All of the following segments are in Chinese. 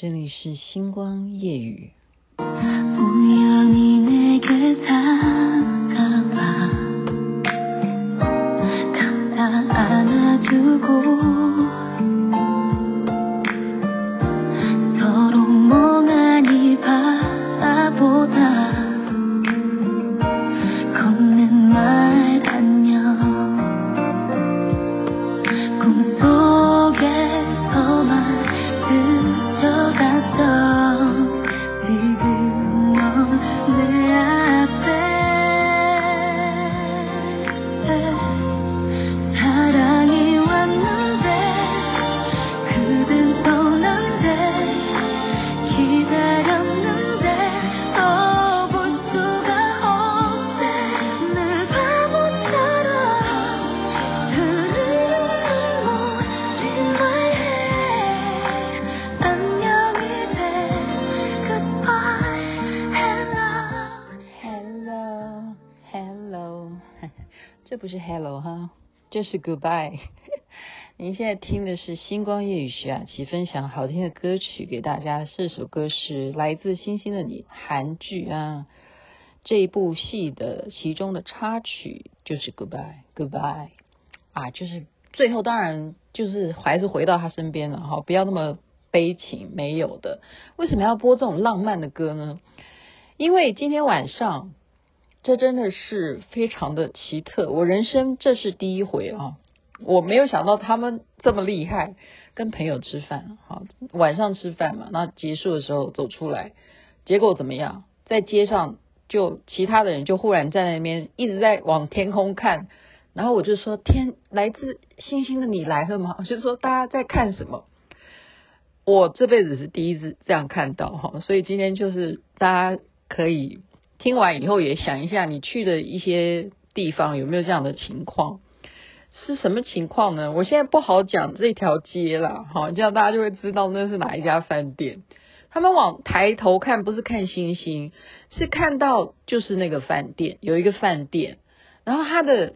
这里是星光夜语。这不是 Hello 哈，这是 Goodbye。您现在听的是星光夜雨徐雅琪分享好听的歌曲给大家。这首歌是来自星星的你，韩剧啊这一部戏的其中的插曲，就是 Goodbye Goodbye 啊，就是最后当然就是还是回到他身边了哈，不要那么悲情，没有的。为什么要播这种浪漫的歌呢？因为今天晚上。这真的是非常的奇特，我人生这是第一回啊！我没有想到他们这么厉害，跟朋友吃饭，好，晚上吃饭嘛，那结束的时候走出来，结果怎么样？在街上就其他的人就忽然站在那边一直在往天空看，然后我就说：“天，来自星星的你来了吗？”我就说大家在看什么？我这辈子是第一次这样看到哈，所以今天就是大家可以。听完以后也想一下，你去的一些地方有没有这样的情况？是什么情况呢？我现在不好讲这条街了，哈，这样大家就会知道那是哪一家饭店。他们往抬头看，不是看星星，是看到就是那个饭店，有一个饭店，然后它的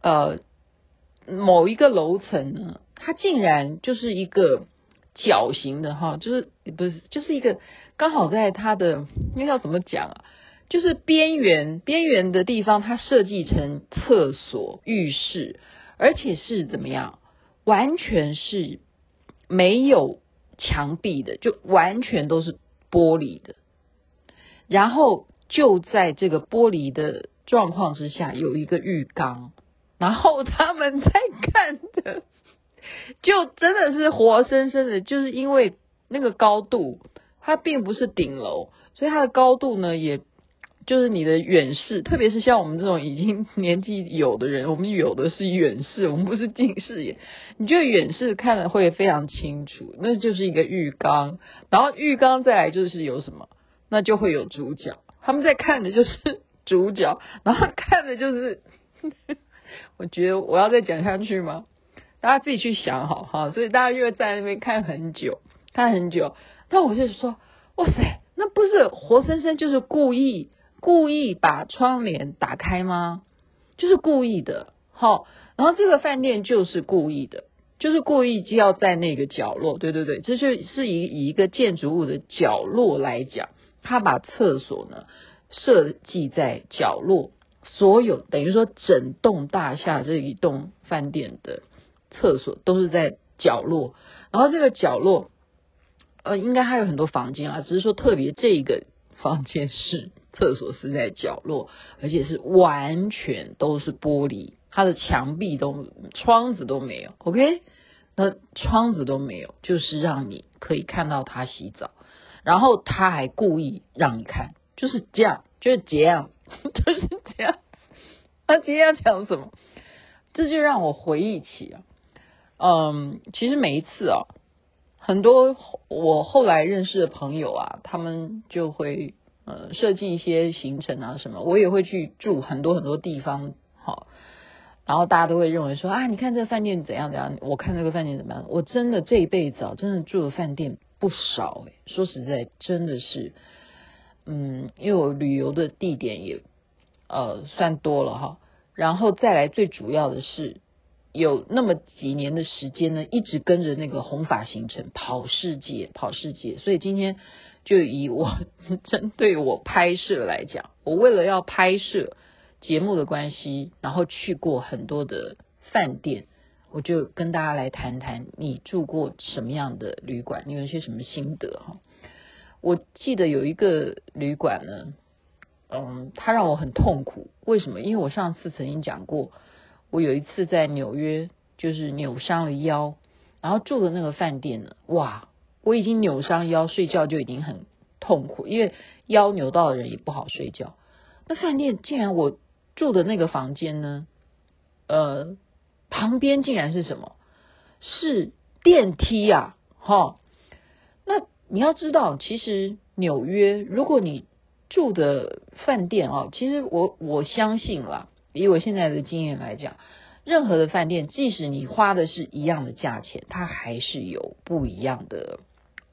呃某一个楼层呢，它竟然就是一个角形的哈，就是不是就是一个刚好在它的那要怎么讲啊？就是边缘边缘的地方，它设计成厕所、浴室，而且是怎么样？完全是没有墙壁的，就完全都是玻璃的。然后就在这个玻璃的状况之下，有一个浴缸。然后他们在看的，就真的是活生生的，就是因为那个高度，它并不是顶楼，所以它的高度呢也。就是你的远视，特别是像我们这种已经年纪有的人，我们有的是远视，我们不是近视眼。你就远视看了会非常清楚，那就是一个浴缸，然后浴缸再来就是有什么，那就会有主角，他们在看的就是主角，然后看的就是，我觉得我要再讲下去吗？大家自己去想好哈，所以大家就会在那边看很久，看很久，那我就说，哇塞，那不是活生生就是故意。故意把窗帘打开吗？就是故意的，好，然后这个饭店就是故意的，就是故意就要在那个角落，对对对，这就是以以一个建筑物的角落来讲，他把厕所呢设计在角落，所有等于说整栋大厦这一栋饭店的厕所都是在角落，然后这个角落，呃，应该还有很多房间啊，只是说特别这个房间是。厕所是在角落，而且是完全都是玻璃，它的墙壁都窗子都没有。OK，那窗子都没有，就是让你可以看到他洗澡，然后他还故意让你看，就是这样，就是这样，就是这样。他今天要讲什么？这就让我回忆起啊，嗯，其实每一次啊，很多我后来认识的朋友啊，他们就会。呃，设计一些行程啊什么，我也会去住很多很多地方，好，然后大家都会认为说啊，你看这个饭店怎样怎样，我看这个饭店怎么样，我真的这一辈子啊，真的住的饭店不少诶，说实在，真的是，嗯，因为我旅游的地点也呃算多了哈，然后再来最主要的是，有那么几年的时间呢，一直跟着那个红发行程跑世界，跑世界。所以今天就以我针对我拍摄来讲，我为了要拍摄节目的关系，然后去过很多的饭店，我就跟大家来谈谈你住过什么样的旅馆，你有一些什么心得哈。我记得有一个旅馆呢，嗯，它让我很痛苦。为什么？因为我上次曾经讲过。我有一次在纽约，就是扭伤了腰，然后住的那个饭店呢，哇，我已经扭伤腰，睡觉就已经很痛苦，因为腰扭到的人也不好睡觉。那饭店竟然我住的那个房间呢，呃，旁边竟然是什么？是电梯呀，哈。那你要知道，其实纽约，如果你住的饭店啊，其实我我相信啦。以我现在的经验来讲，任何的饭店，即使你花的是一样的价钱，它还是有不一样的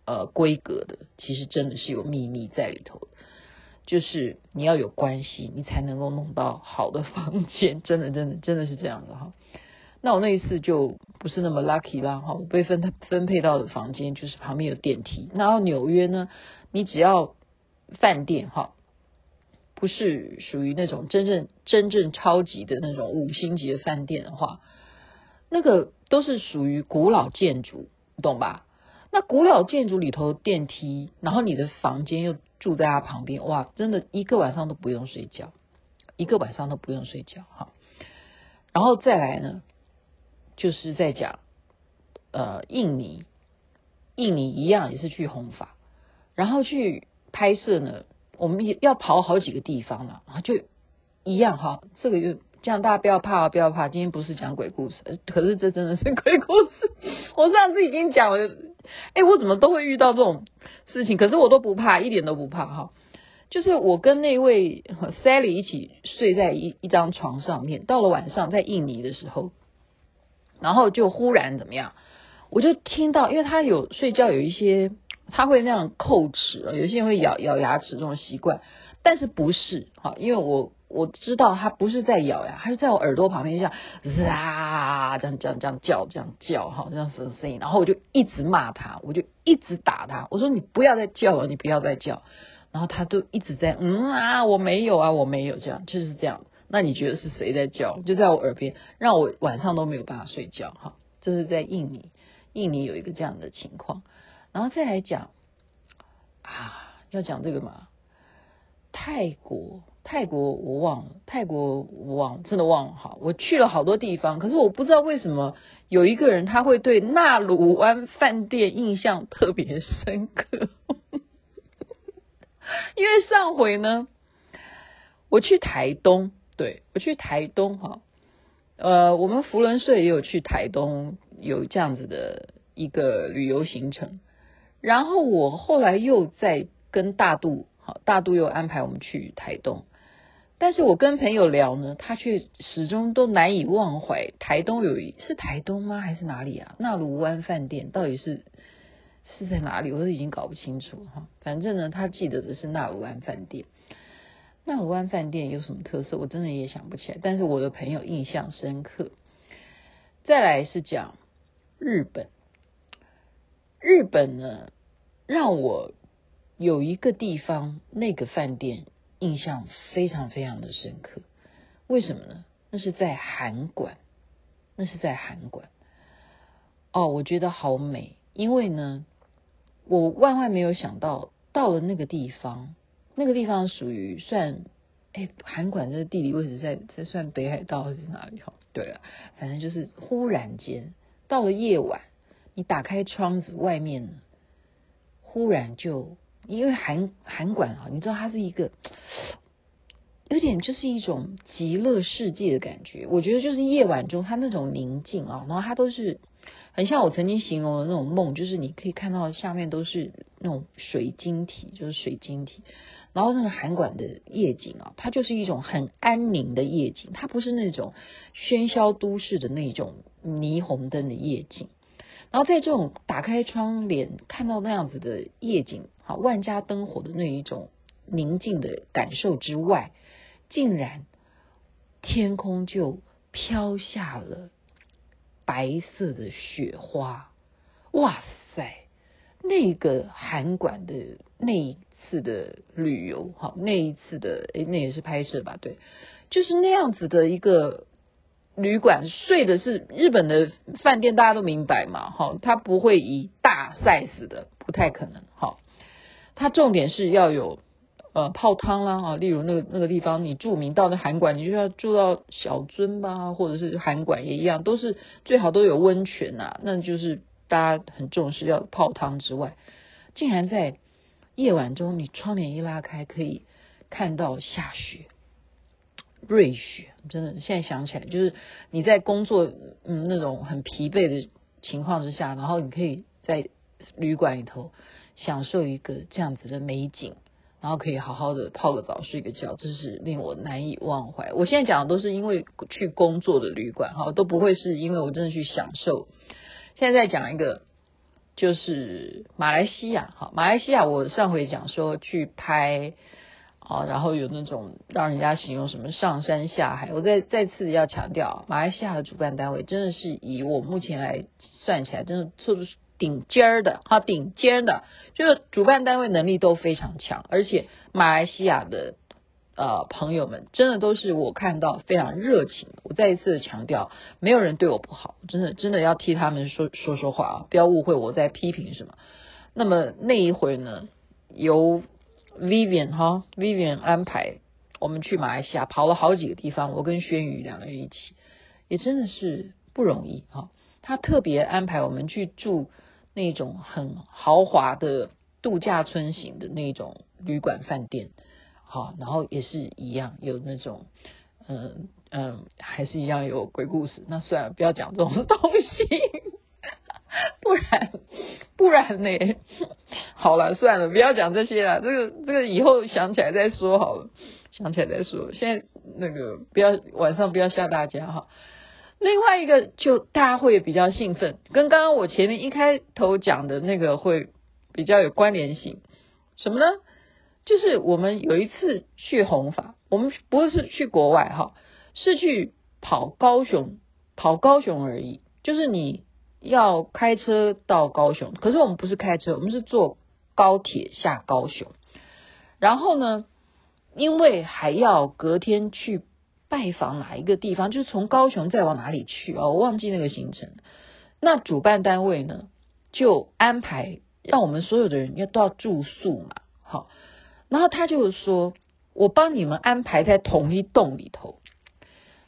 呃规格的。其实真的是有秘密在里头，就是你要有关系，你才能够弄到好的房间。真的，真的，真的是这样的哈。那我那一次就不是那么 lucky 啦哈，我被分分配到的房间就是旁边有电梯。然后纽约呢，你只要饭店哈。不是属于那种真正真正超级的那种五星级的饭店的话，那个都是属于古老建筑，懂吧？那古老建筑里头电梯，然后你的房间又住在它旁边，哇，真的一个晚上都不用睡觉，一个晚上都不用睡觉哈。然后再来呢，就是在讲呃印尼，印尼一样也是去弘法，然后去拍摄呢。我们也要跑好几个地方了，啊，就一样哈。这个就这样，大家不要怕啊，不要怕。今天不是讲鬼故事，可是这真的是 鬼故事。我上次已经讲了，哎，我怎么都会遇到这种事情？可是我都不怕，一点都不怕哈。就是我跟那位 Sally 一起睡在一一张床上面，到了晚上在印尼的时候，然后就忽然怎么样，我就听到，因为他有睡觉有一些。他会那样叩齿，有些人会咬咬牙齿这种习惯，但是不是哈？因为我我知道他不是在咬呀，他是在我耳朵旁边这样啊这样这样这样叫这样叫哈，这样什么声音？然后我就一直骂他，我就一直打他，我说你不要再叫了，你不要再叫。然后他都一直在嗯啊，我没有啊，我没有这样，就是这样。那你觉得是谁在叫？就在我耳边，让我晚上都没有办法睡觉哈。这是在印尼，印尼有一个这样的情况。然后再来讲啊，要讲这个嘛？泰国，泰国我忘了，泰国我忘了，真的忘了哈。我去了好多地方，可是我不知道为什么有一个人他会对纳鲁湾饭店印象特别深刻。因为上回呢，我去台东，对，我去台东哈，呃，我们福伦社也有去台东，有这样子的一个旅游行程。然后我后来又在跟大肚，好，大肚又安排我们去台东，但是我跟朋友聊呢，他却始终都难以忘怀台东有一是台东吗？还是哪里啊？纳鲁湾饭店到底是是在哪里？我都已经搞不清楚哈。反正呢，他记得的是纳鲁湾饭店。纳鲁湾饭店有什么特色？我真的也想不起来。但是我的朋友印象深刻。再来是讲日本。日本呢，让我有一个地方，那个饭店印象非常非常的深刻。为什么呢？那是在函馆，那是在函馆。哦，我觉得好美，因为呢，我万万没有想到，到了那个地方，那个地方属于算，哎，函馆这个地理位置在在算北海道还是哪里？哈，对了，反正就是忽然间到了夜晚。你打开窗子，外面呢，忽然就因为韩韩馆啊，你知道它是一个有点就是一种极乐世界的感觉。我觉得就是夜晚中它那种宁静啊，然后它都是很像我曾经形容的那种梦，就是你可以看到下面都是那种水晶体，就是水晶体。然后那个韩馆的夜景啊，它就是一种很安宁的夜景，它不是那种喧嚣都市的那种霓虹灯的夜景。然后在这种打开窗帘看到那样子的夜景，好，万家灯火的那一种宁静的感受之外，竟然天空就飘下了白色的雪花，哇塞！那个函馆的那一次的旅游，哈，那一次的诶，那也是拍摄吧？对，就是那样子的一个旅馆，睡的是日本的饭店，大家都明白嘛，哈，它不会以大 size 的，不太可能，哈，它重点是要有。呃，泡汤啦，哈，例如那个那个地方，你住民到那函馆，你就要住到小樽吧，或者是函馆也一样，都是最好都有温泉呐，那就是大家很重视要泡汤之外，竟然在夜晚中，你窗帘一拉开，可以看到下雪，瑞雪，真的，现在想起来，就是你在工作，嗯，那种很疲惫的情况之下，然后你可以在旅馆里头享受一个这样子的美景。然后可以好好的泡个澡，睡个觉，这是令我难以忘怀。我现在讲的都是因为去工作的旅馆哈，都不会是因为我真的去享受。现在再讲一个，就是马来西亚哈，马来西亚我上回讲说去拍啊，然后有那种让人家形容什么上山下海，我再再次要强调，马来西亚的主办单位真的是以我目前来算起来，真的错的是。顶尖儿的，哈，顶尖的，就是主办单位能力都非常强，而且马来西亚的呃朋友们真的都是我看到非常热情。我再一次强调，没有人对我不好，真的真的要替他们说说说话啊，不要误会我在批评什么。那么那一回呢，由 Vivian 哈 Vivian 安排我们去马来西亚跑了好几个地方，我跟轩宇两个人一起，也真的是不容易哈。他特别安排我们去住。那种很豪华的度假村型的那种旅馆饭店，好，然后也是一样有那种，嗯嗯，还是一样有鬼故事。那算了，不要讲这种东西，不然不然呢？好了，算了，不要讲这些了。这个这个以后想起来再说好了，想起来再说。现在那个不要晚上不要吓大家哈。另外一个就大家会比较兴奋，跟刚刚我前面一开头讲的那个会比较有关联性，什么呢？就是我们有一次去弘法，我们不是去国外哈，是去跑高雄，跑高雄而已。就是你要开车到高雄，可是我们不是开车，我们是坐高铁下高雄。然后呢，因为还要隔天去。拜访哪一个地方？就是从高雄再往哪里去啊？我忘记那个行程。那主办单位呢，就安排让我们所有的人要都要住宿嘛。好，然后他就说：“我帮你们安排在同一栋里头。”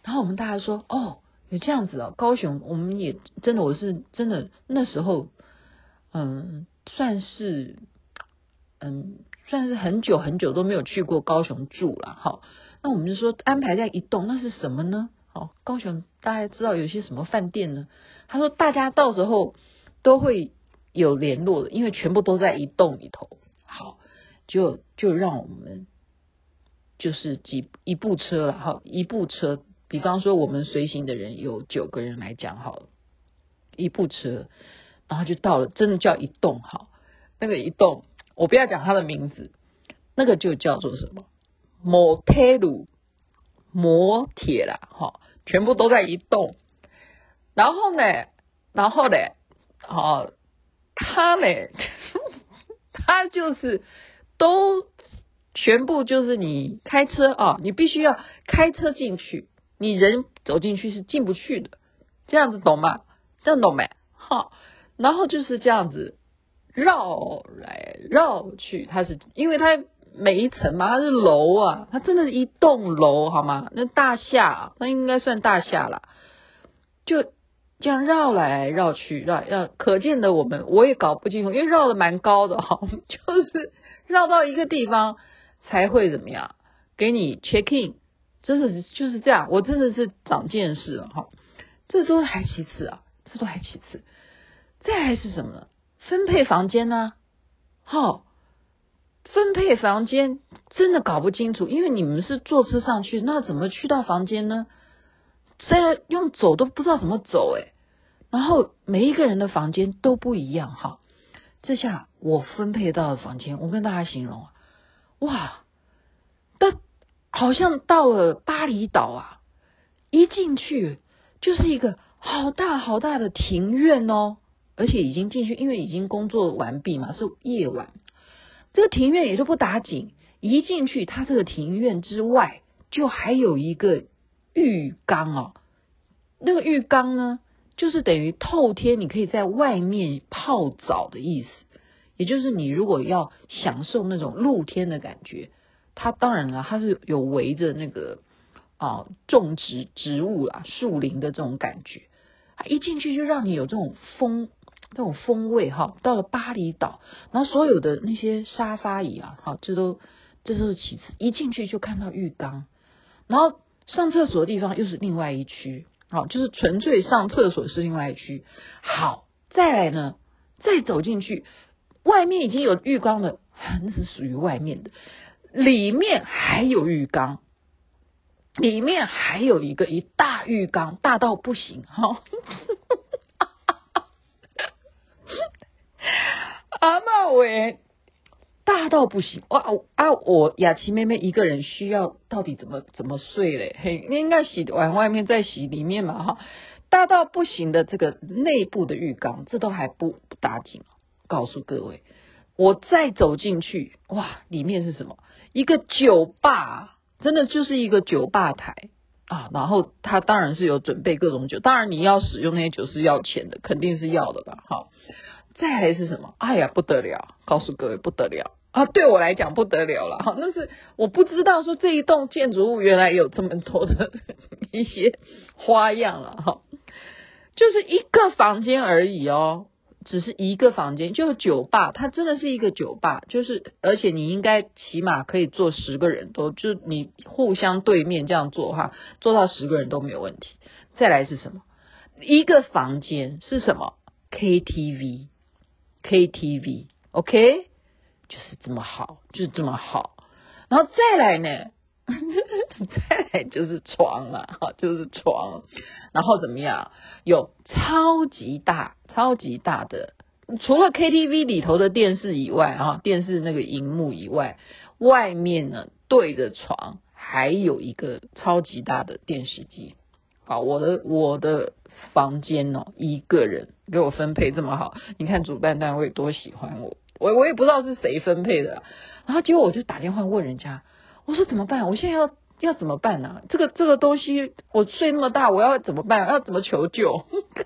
然后我们大家说：“哦，这样子啊！”高雄，我们也真的，我是真的那时候，嗯，算是，嗯，算是很久很久都没有去过高雄住了。哈。那我们就说安排在一栋，那是什么呢？哦，高雄大家知道有些什么饭店呢？他说大家到时候都会有联络的，因为全部都在一栋里头。好，就就让我们就是几一部车了，哈，一部车。比方说我们随行的人有九个人来讲好了，一部车，然后就到了，真的叫一栋。好，那个一栋我不要讲它的名字，那个就叫做什么？摩铁路，摩铁啦，哈，全部都在一栋。然后呢，然后呢，哦，他呢，他就是都全部就是你开车啊，你必须要开车进去，你人走进去是进不去的。这样子懂吗？这样懂没？好，然后就是这样子绕来绕去，它是因为它。每一层嘛，它是楼啊，它真的是一栋楼，好吗？那大厦，那应该算大厦了。就这样绕来绕去，绕要可见的我们，我也搞不清楚，因为绕的蛮高的哈，就是绕到一个地方才会怎么样，给你 check in，真的就是这样，我真的是长见识了哈。这都还其次啊，这都还其次，再还是什么呢？分配房间呢？好。分配房间真的搞不清楚，因为你们是坐车上去，那怎么去到房间呢？这用走都不知道怎么走诶。然后每一个人的房间都不一样哈。这下我分配到的房间，我跟大家形容，哇，但好像到了巴厘岛啊，一进去就是一个好大好大的庭院哦，而且已经进去，因为已经工作完毕嘛，是夜晚。这个庭院也就不打紧，一进去，它这个庭院之外就还有一个浴缸哦。那个浴缸呢，就是等于透天，你可以在外面泡澡的意思。也就是你如果要享受那种露天的感觉，它当然了，它是有围着那个啊种植植物啊树林的这种感觉。它一进去就让你有这种风这种风味哈。到了巴厘岛，然后所有的那些沙发椅啊，好，这都这都是其次。一进去就看到浴缸，然后上厕所的地方又是另外一区，好，就是纯粹上厕所是另外一区。好，再来呢，再走进去。外面已经有浴缸了，那是属于外面的。里面还有浴缸，里面还有一个一大浴缸，大到不行哈。阿茂喂，大到不行哇啊！我雅琪妹妹一个人需要到底怎么怎么睡嘞？嘿，你应该洗完外面再洗里面嘛哈。大到不行的这个内部的浴缸，这都还不不打紧。告诉各位，我再走进去，哇，里面是什么？一个酒吧，真的就是一个酒吧台啊。然后他当然是有准备各种酒，当然你要使用那些酒是要钱的，肯定是要的吧？好，再来是什么？哎呀，不得了！告诉各位，不得了啊！对我来讲不得了了。哈，那是我不知道说这一栋建筑物原来有这么多的 一些花样了哈，就是一个房间而已哦。只是一个房间，就是酒吧，它真的是一个酒吧，就是而且你应该起码可以坐十个人都，就你互相对面这样坐哈，坐到十个人都没有问题。再来是什么？一个房间是什么？KTV，KTV，OK，就是这么好，就是这么好。然后再来呢？再来就是床了，哈，就是床。然后怎么样？有超级大、超级大的，除了 KTV 里头的电视以外，啊，电视那个荧幕以外，外面呢对着床还有一个超级大的电视机。好，我的我的房间哦，一个人给我分配这么好，你看主办单位多喜欢我，我我也不知道是谁分配的。然后结果我就打电话问人家，我说怎么办？我现在要。要怎么办呢、啊？这个这个东西，我睡那么大，我要怎么办？要怎么求救？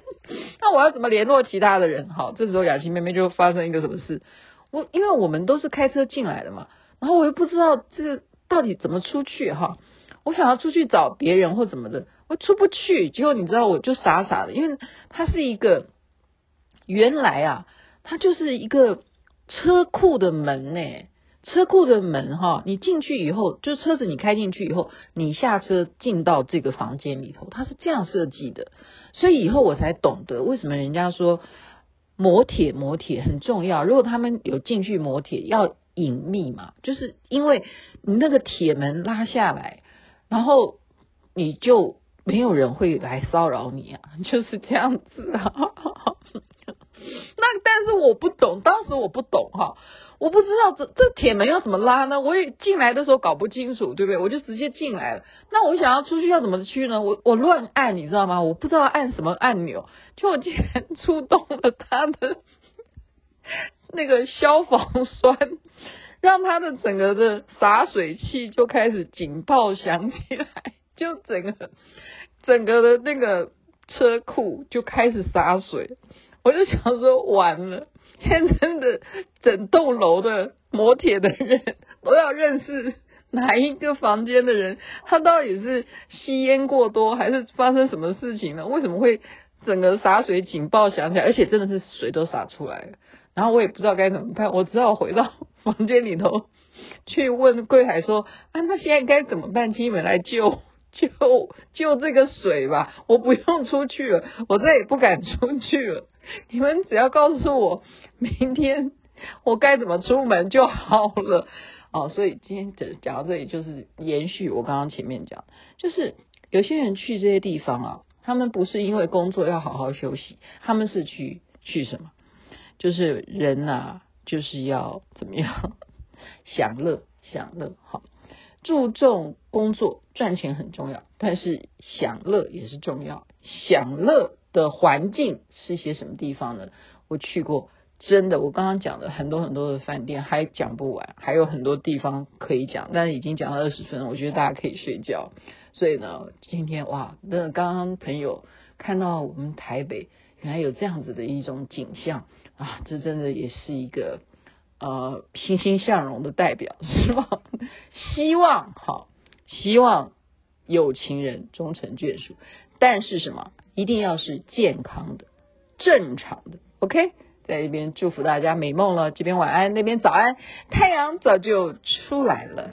那我要怎么联络其他的人？好，这时候雅琪妹妹就发生一个什么事？我因为我们都是开车进来的嘛，然后我又不知道这个到底怎么出去哈。我想要出去找别人或怎么的，我出不去。结果你知道，我就傻傻的，因为它是一个原来啊，它就是一个车库的门呢。车库的门哈，你进去以后，就车子你开进去以后，你下车进到这个房间里头，它是这样设计的。所以以后我才懂得为什么人家说磨铁磨铁很重要。如果他们有进去磨铁，要隐秘嘛，就是因为你那个铁门拉下来，然后你就没有人会来骚扰你啊，就是这样子啊。那但是我不懂，当时我不懂哈。我不知道这这铁门要怎么拉呢？我也进来的时候搞不清楚，对不对？我就直接进来了。那我想要出去要怎么去呢？我我乱按，你知道吗？我不知道按什么按钮，就我竟然触动了他的那个消防栓，让他的整个的洒水器就开始警报响起来，就整个整个的那个车库就开始洒水。我就想说完了。现在真的，整栋楼的磨铁的人都要认识哪一个房间的人，他到底是吸烟过多，还是发生什么事情呢？为什么会整个洒水警报响起来，而且真的是水都洒出来了？然后我也不知道该怎么办，我只好回到房间里头去问柜台说：“啊，那现在该怎么办？请你们来救 救救这个水吧！我不用出去了，我再也不敢出去了。” 你们只要告诉我明天我该怎么出门就好了 哦。所以今天讲讲到这里，就是延续我刚刚前面讲，就是有些人去这些地方啊，他们不是因为工作要好好休息，他们是去去什么？就是人呐，就是要怎么样享乐享乐，好，注重工作赚钱很重要，但是享乐也是重要，享乐。的环境是一些什么地方呢？我去过，真的，我刚刚讲的很多很多的饭店还讲不完，还有很多地方可以讲，但是已经讲了二十分，我觉得大家可以睡觉。所以呢，今天哇，那刚刚朋友看到我们台北原来有这样子的一种景象啊，这真的也是一个呃欣欣向荣的代表，是吧？希望好，希望有情人终成眷属，但是什么？一定要是健康的、正常的。OK，在这边祝福大家美梦了，这边晚安，那边早安，太阳早就出来了。